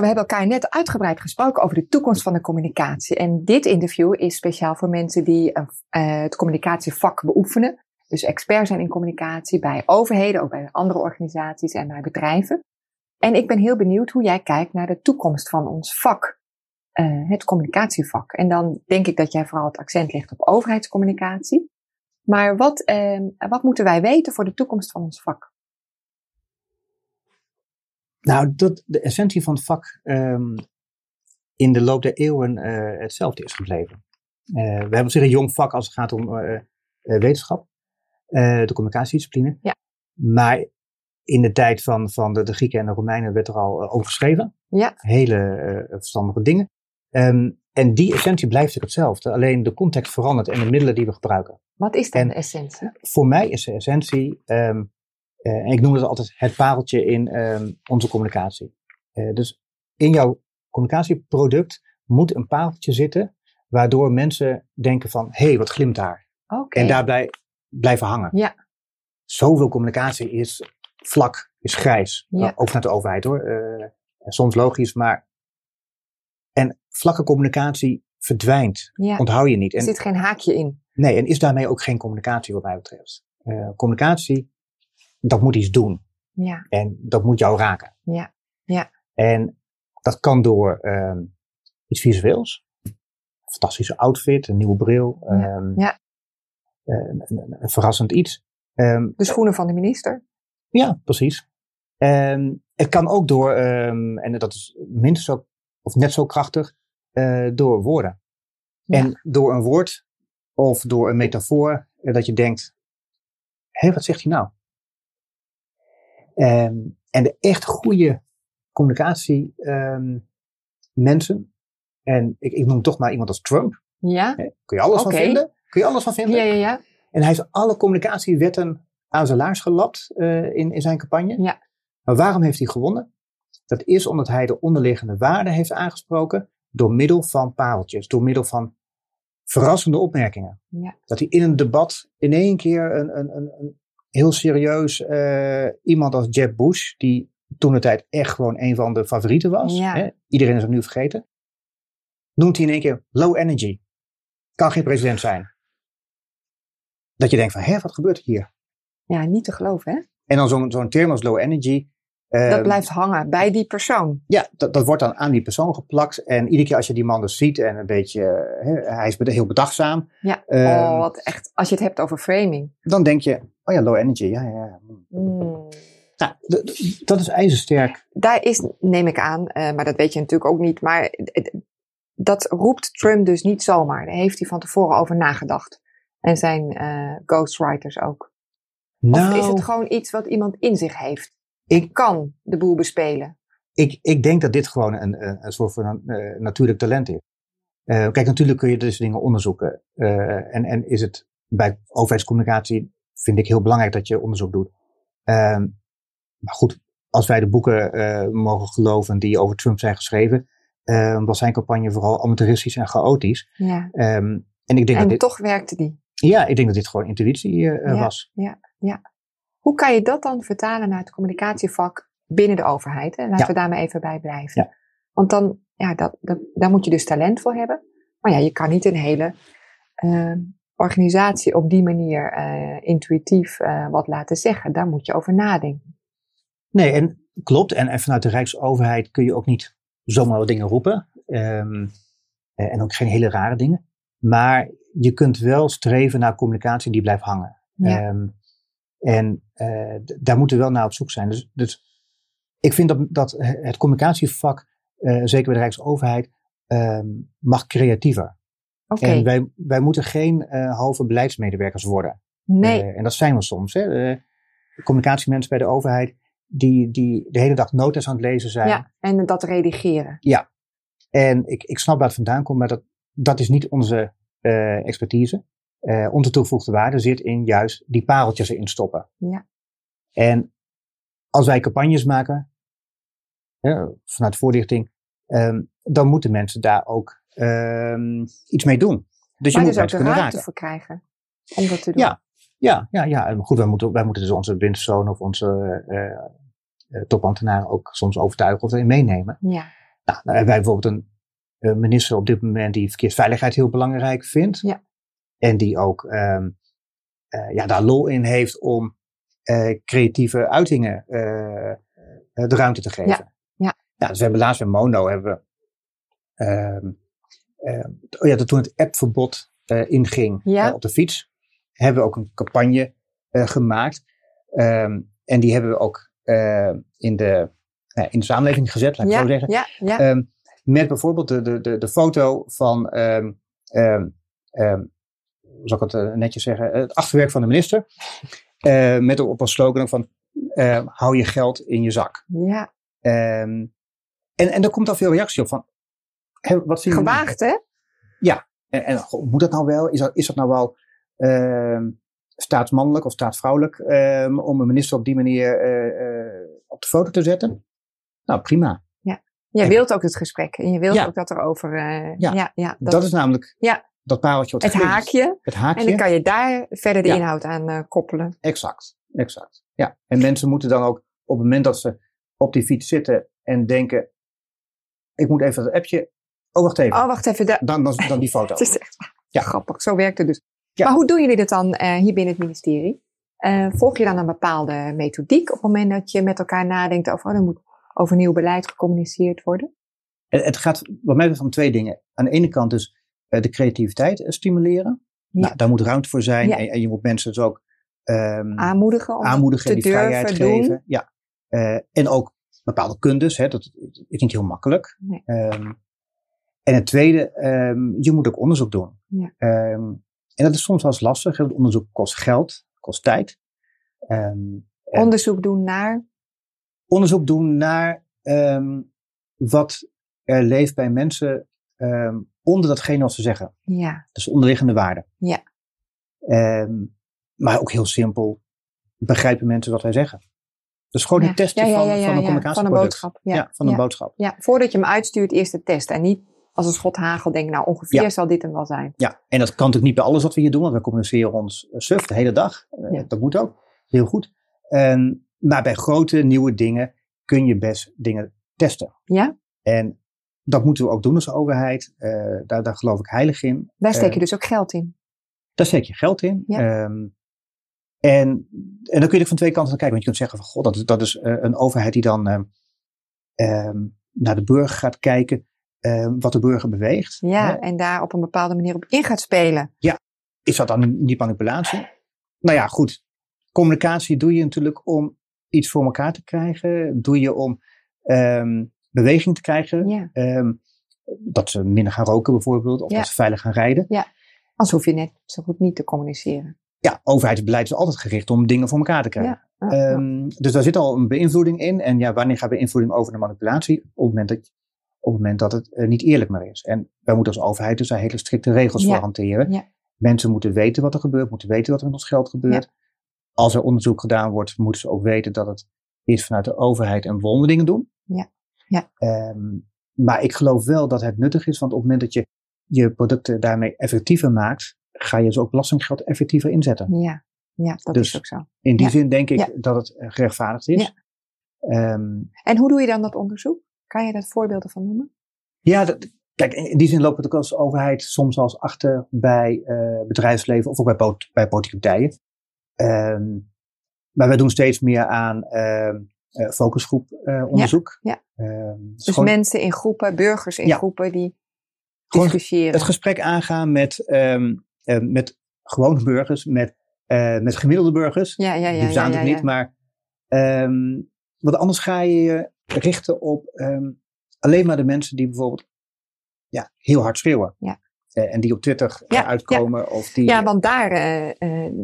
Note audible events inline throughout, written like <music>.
We hebben elkaar net uitgebreid gesproken over de toekomst van de communicatie. En dit interview is speciaal voor mensen die uh, het communicatievak beoefenen. Dus expert zijn in communicatie bij overheden, ook bij andere organisaties en bij bedrijven. En ik ben heel benieuwd hoe jij kijkt naar de toekomst van ons vak, uh, het communicatievak. En dan denk ik dat jij vooral het accent legt op overheidscommunicatie. Maar wat, uh, wat moeten wij weten voor de toekomst van ons vak? Nou, dat de essentie van het vak um, in de loop der eeuwen uh, hetzelfde is gebleven. Uh, we hebben op zich een jong vak als het gaat om wetenschap, de communicatiediscipline. Ja. Maar in de tijd van, van de, de Grieken en de Romeinen werd er al over geschreven. Ja. Hele verstandige dingen. Um, en die essentie blijft hetzelfde. Alleen de context verandert en de middelen die we gebruiken. Wat is dan en de essentie? Voor mij is de essentie um, uh, en ik noem het altijd het pareltje in um, onze communicatie. Uh, dus in jouw communicatieproduct moet een pareltje zitten, waardoor mensen denken van, hé, hey, wat glimt daar? Okay. En daar blij, blijven hangen. Ja. Zoveel communicatie is vlak, is grijs. Ja. Ook naar de overheid hoor. Uh, soms logisch, maar... En vlakke communicatie verdwijnt. Ja. Onthoud je niet. En, er zit geen haakje in. Nee, en is daarmee ook geen communicatie wat mij betreft. communicatie dat moet iets doen. Ja. En dat moet jou raken. Ja. Ja. En dat kan door um, iets visueels. Een fantastische outfit, een nieuwe bril. Ja. Um, ja. Een, een, een, verrassend iets. Um, de schoenen van de minister. Ja, precies. En het kan ook door, en dat is minstens zo, of net zo krachtig, uh, door woorden. Ja. En door een woord of door een metafoor, uh, dat je denkt, hé, wat zegt hij nou? Um, en de echt goede communicatie um, mensen, en ik, ik, noem toch maar iemand als Trump. Ja. Hè, kun je alles okay. van vinden? Kun je alles van vinden? Ja, ja, ja. En hij heeft alle communicatiewetten aan zijn laars gelapt uh, in, in zijn campagne. Ja. Maar waarom heeft hij gewonnen? Dat is omdat hij de onderliggende waarden heeft aangesproken door middel van pareltjes, door middel van verrassende opmerkingen. Ja. Dat hij in een debat in één keer een, een, een, een heel serieus uh, iemand als Jeb Bush, die toen de tijd echt gewoon een van de favorieten was. Ja. Hè? Iedereen is hem nu vergeten. Noemt hij in één keer low energy. Kan geen president zijn. Dat je denkt van, hè, wat gebeurt hier? Ja, niet te geloven, hè? En dan zo'n zo'n term als low energy. Dat blijft hangen bij die persoon. Ja, dat, dat wordt dan aan die persoon geplakt. En iedere keer als je die man dus ziet en een beetje, hij is heel bedachtzaam. Ja, uh, oh, wat echt, als je het hebt over framing. Dan denk je, oh ja, low energy, ja, ja. ja. Mm. Nou, dat is ijzersterk. Daar is, neem ik aan, uh, maar dat weet je natuurlijk ook niet, maar dat roept Trump dus niet zomaar. Daar heeft hij van tevoren over nagedacht. En zijn uh, ghostwriters ook. Nou, of is het gewoon iets wat iemand in zich heeft? Ik kan de boel bespelen. Ik, ik denk dat dit gewoon een, een, een soort van uh, natuurlijk talent is. Uh, kijk, natuurlijk kun je deze dingen onderzoeken. Uh, en, en is het bij overheidscommunicatie, vind ik heel belangrijk dat je onderzoek doet. Ehm, maar goed, als wij de boeken mogen geloven die over Trump zijn geschreven, ehm, was zijn campagne vooral amateuristisch en chaotisch. Ja. Um, en ik denk en dat dit, toch werkte die. Ja, ik denk dat dit gewoon intuïtie ja, was. Ja, ja. Hoe kan je dat dan vertalen naar het communicatievak binnen de overheid? Hè? Laten Ja. we daar maar even bij blijven. Ja. Want dan, ja, dat, dat, daar moet je dus talent voor hebben. Maar ja, je kan niet een hele uh, organisatie op die manier uh, intuïtief uh, wat laten zeggen. Daar moet je over nadenken. Nee, en klopt. En, en vanuit de Rijksoverheid kun je ook niet zomaar wat dingen roepen. Um, en ook geen hele rare dingen. Maar je kunt wel streven naar communicatie die blijft hangen. Ja. Um, en uh, daar moeten we wel naar op zoek zijn. Dus, dus ik vind dat, dat het communicatievak, uh, zeker bij de Rijksoverheid, uh, mag creatiever. Okay. En wij, wij moeten geen uh, halve beleidsmedewerkers worden. Nee. en dat zijn we soms. Hè? communicatiemensen bij de overheid die, die de hele dag notas aan het lezen zijn. Ja, en dat redigeren. Ja. En ik, ik snap waar het vandaan komt, maar dat, dat is niet onze expertise. Uh, onze toegevoegde waarde zit in juist die pareltjes erin stoppen. Ja. En als wij campagnes maken, uh, vanuit voorlichting, um, dan moeten mensen daar ook um, iets mee doen. Dus maar je dus moet ook de ruimte raken. voor krijgen om dat te doen. Ja, ja, ja, ja. En goed, wij moeten, wij moeten dus onze winstzoon of onze eh, eh, topambtenaren ook soms overtuigen of erin meenemen. Ja. Nou, dan hebben wij bijvoorbeeld een, een minister op dit moment die verkeersveiligheid heel belangrijk vindt. Ja. En die ook ehm, eh, ja, daar lol in heeft om eh, creatieve uitingen eh, de ruimte te geven. Ja. Ja, dus we hebben laatst bij Mono hebben we, ehm, ehm, oh ja, toen het appverbod inging Ja. op de fiets, hebben we ook een campagne gemaakt. En die hebben we ook in, de, eh, in de samenleving gezet, laat ik Ja, zo zeggen. ja, ja. Met bijvoorbeeld de, de, de, de foto van, zal ik het eh, netjes zeggen, het achterwerk van de minister. Eh, met op als slogan van, hou je geld in je zak. ja. Ehm, en, en er komt al veel reactie op van, hè, wat zien? Gewaagd, hè? En, en goh, moet dat nou wel? Is dat, is dat nou wel ehm, staatsmannelijk of staatsvrouwelijk ehm, om een minister op die manier eh, eh, op de foto te zetten? Nou, prima. Je En- wilt ook het gesprek en je wilt Ja. ook dat er over. eh, Ja. ja, ja, Dat, is namelijk Ja. Dat wat het haakje. Het En dan kan je daar verder de Ja. inhoud aan eh, koppelen. Exact, exact. Ja, en mensen moeten dan ook op het moment dat ze op die fiets zitten en denken, ik moet even dat appje, oh wacht even, Oh, wacht even. da- dan, dan, dan die foto. <laughs> Het is echt Ja. grappig. Zo werkt het dus. Ja. Maar hoe doen jullie dit dan eh, hier binnen het ministerie? Eh, volg je dan een bepaalde methodiek op het moment dat je met elkaar nadenkt over, oh, er moet over nieuw beleid gecommuniceerd worden? Het, het gaat wat mij betreft om twee dingen. Aan de ene kant dus de creativiteit eh, stimuleren. Ja. Nou, daar moet ruimte voor zijn Ja. en, en je moet mensen dus ook ehm, Aanmoedigen om aanmoedigen en die vrijheid doen. geven. Ja. Eh, en ook bepaalde kundes, hè, dat is niet heel makkelijk. Nee. Ehm, en het tweede, ehm, je moet ook onderzoek doen. Ja. En dat is soms wel eens lastig. hè, want onderzoek kost geld, kost tijd. Onderzoek doen naar. onderzoek doen naar wat er leeft bij mensen onder datgene wat ze zeggen. Ja, Dus onderliggende waarden. Ja. Ehm, maar ook heel simpel, begrijpen mensen wat wij zeggen? Dus gewoon ja. het testen ja, ja, van, van een communicatieproduct. Van een boodschap. Ja, van een boodschap. Ja, voordat je hem uitstuurt, eerst de test. En niet als een schot hagel denk, nou ongeveer zal dit hem wel zijn. Ja, en dat kan natuurlijk niet bij alles wat we hier doen, want we communiceren ons eh, suf de hele dag. Eh, Ja. Dat moet ook. Heel goed. Ehm, maar bij grote nieuwe dingen kun je best dingen testen. Ja, En dat moeten we ook doen als overheid. Eh, daar, daar geloof ik heilig in. daar steek Eh, je dus ook geld in. Daar steek je geld in. Ja. Ehm, en, en dan kun je er van twee kanten naar kijken. Want je kunt zeggen van, god, dat is, dat is eh, een overheid die dan ehm, ehm, naar de burger gaat kijken wat de burger beweegt. Ja, Hè? en daar op een bepaalde manier op in gaat spelen. Is dat dan niet manipulatie? Nou ja, goed. Communicatie doe je natuurlijk om iets voor elkaar te krijgen. Doe je om beweging te krijgen. Ja. Ehm, dat ze minder gaan roken bijvoorbeeld. Of Ja. dat ze veilig gaan rijden. Anders hoef je net zo goed niet te communiceren. Ja, overheidsbeleid is altijd gericht om dingen voor elkaar te krijgen. Ja. ja, ja. Ehm, dus daar zit al een beïnvloeding in. En ja, wanneer gaat beïnvloeding over naar manipulatie? Op het moment dat, op het moment dat het eh, niet eerlijk meer is. En wij moeten als overheid dus daar hele strikte regels Ja. voor hanteren. Ja. Mensen moeten weten wat er gebeurt, moeten weten wat er met ons geld gebeurt. Als er onderzoek gedaan wordt, moeten ze ook weten dat het is vanuit de overheid en we dingen doen. Ja. Ja. Ehm, maar ik geloof wel dat het nuttig is, want op het moment dat je je producten daarmee effectiever maakt, ga je dus ook belastinggeld effectiever inzetten. ja, ja, dat Dus- is ook zo. In die Ja. zin denk ik Ja. dat het eh, gerechtvaardigd is. Ja. Ehm, En hoe doe je dan dat onderzoek? Kan je daar voorbeelden van noemen? ja, dat, kijk, in die zin lopen we als overheid soms als achter bij eh, bedrijfsleven of ook bij, pot- bij politieke partijen. Ehm, maar wij doen steeds meer aan eh, focusgroep eh, onderzoek. ja. Ehm, Dus gewoon mensen in groepen, burgers in Ja. groepen die discussiëren. het gesprek aangaan met, eh, met gewone burgers, met, met gemiddelde burgers. ja, ja, ja. die bestaan natuurlijk niet, maar ehm, want anders ga je je richten op alleen maar de mensen die bijvoorbeeld ja, heel hard schreeuwen. Ja. Eh, en die op Twitter eh, Ja, uitkomen of die... Ja, want daar, eh,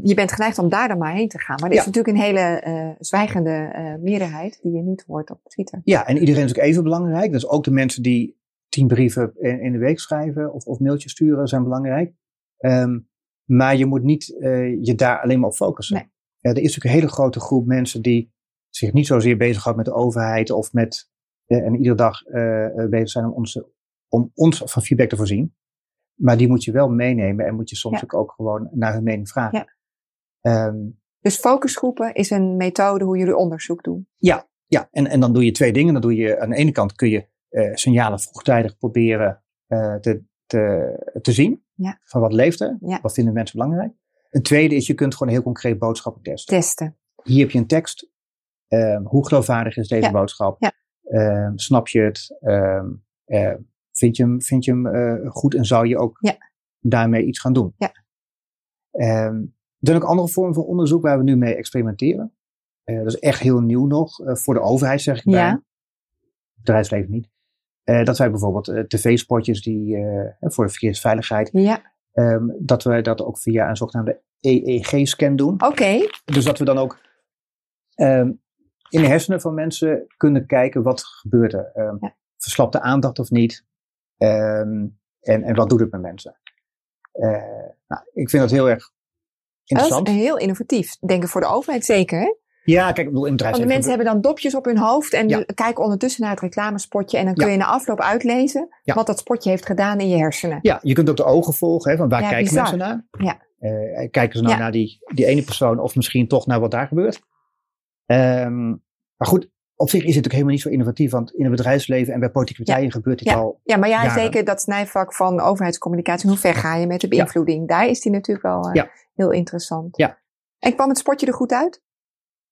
je bent geneigd om daar dan maar heen te gaan. Maar er Ja. is natuurlijk een hele zwijgende eh, meerderheid die je niet hoort op Twitter. Ja, en iedereen is ook even belangrijk. Dus ook de mensen die tien brieven in, in de week schrijven of, of mailtjes sturen zijn belangrijk. Ehm, maar je moet niet je daar alleen maar op focussen. Nee. Er is natuurlijk een hele grote groep mensen die zich niet zozeer bezighoudt met de overheid of met en iedere dag bezig zijn om ons, om ons van feedback te voorzien. Maar die moet je wel meenemen en moet je soms ook, ook gewoon naar hun mening vragen. Ja. Ehm, Dus focusgroepen is een methode hoe jullie onderzoek doen. ja, ja. En, en dan doe je twee dingen. Dan doe je aan de ene kant kun je eh, signalen vroegtijdig proberen eh, te, te, te zien. Ja. Van wat leeft er? Ja. Wat vinden mensen belangrijk? Een tweede is, je kunt gewoon heel concreet boodschappen testen. Testen. Hier heb je een tekst. Ehm, hoe geloofwaardig is deze Ja. boodschap? Ehm, snap je het? Ehm, vind je hem, vind je hem eh, goed en zou je ook Ja. daarmee iets gaan doen? Ja. Ehm, er zijn ook andere vormen van onderzoek waar we nu mee experimenteren. Eh, dat is echt heel nieuw nog. eh, voor de overheid zeg ik Ja. bij. Het bedrijfsleven niet. Dat wij bijvoorbeeld tv-spotjes die voor de verkeersveiligheid, Ja. ehm, dat we dat ook via een zogenaamde EEG-scan doen. Oké. Dus dat we dan ook ehm, in de hersenen van mensen kunnen kijken wat gebeurt er. Um, Ja. Verslapt de aandacht of niet? Ehm, en, en wat doet het met mensen? Eh, nou, ik vind dat heel erg Dat interessant. is heel innovatief. Denk ik voor de overheid zeker. Hè? Ja, kijk, ik bedoel, in het Want de mensen hebben dan dopjes op hun hoofd en Ja. kijken ondertussen naar het reclamespotje. En dan kun Ja. je na afloop uitlezen Ja. wat dat spotje heeft gedaan in je hersenen. Ja, je kunt ook de ogen volgen. Hè, van waar kijken bizar. mensen naar? Ja. Eh, kijken ze nou naar die, die ene persoon of misschien toch naar wat daar gebeurt? Ehm, maar goed, op zich is het ook helemaal niet zo innovatief. Want in het bedrijfsleven en bij politieke partijen gebeurt dit al Ja, maar ja, Jaren. zeker dat snijvak van overheidscommunicatie. Hoe ver ga je met de beïnvloeding? Daar is die natuurlijk wel eh, heel interessant. Ja. En kwam het spotje er goed uit?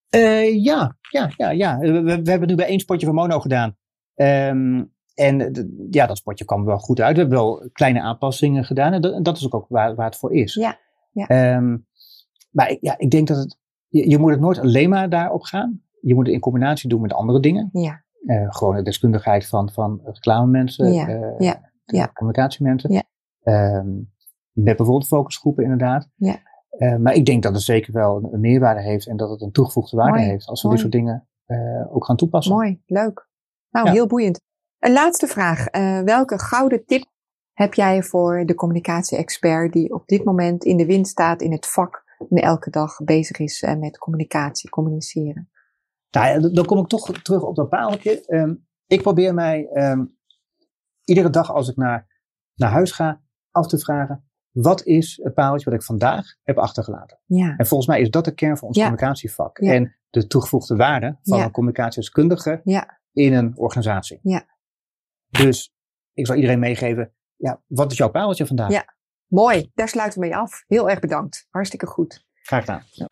Eh, ja, ja, ja, ja. We, we- hebben het nu bij één spotje van Mono gedaan. Ehm, en de- ja, dat spotje kwam wel goed uit. We hebben wel kleine aanpassingen gedaan. En dat, en dat is ook waar, waar het voor is. Ja, ja. Ehm, maar ik, ja, ik denk dat het. Je, je moet het nooit alleen maar daarop gaan. Je moet het in combinatie doen met andere dingen. Ja, Eh, gewoon de deskundigheid van, van reclamemensen, Ja, eh, ja, ja. communicatiemensen. Ja. Ehm, met bijvoorbeeld focusgroepen inderdaad. Ja. Eh, maar ik denk dat het zeker wel een, meerwaarde heeft en dat het een toegevoegde waarde Mooi, heeft als we mooi. dit soort dingen ook gaan toepassen. mooi, leuk. Nou, heel boeiend. Een laatste vraag. Welke gouden tip heb jij voor de communicatie-expert die op dit moment in de wind staat in het vak en elke dag bezig is met communicatie, communiceren? Nou, dan kom ik toch terug op dat paaltje. Ehm, ik probeer mij ehm, iedere dag als ik naar, naar huis ga af te vragen. Wat is het paaltje wat ik vandaag heb achtergelaten? Ja, En volgens mij is dat de kern van ons Ja. communicatievak. Ja. En de toegevoegde waarde van een communicatiedeskundige ja, in een organisatie. Ja. Dus ik zal iedereen meegeven, ja, wat is jouw paaltje vandaag? Ja. mooi. Daar sluiten we mee af. Heel erg bedankt. Hartstikke goed. Graag gedaan. Ja.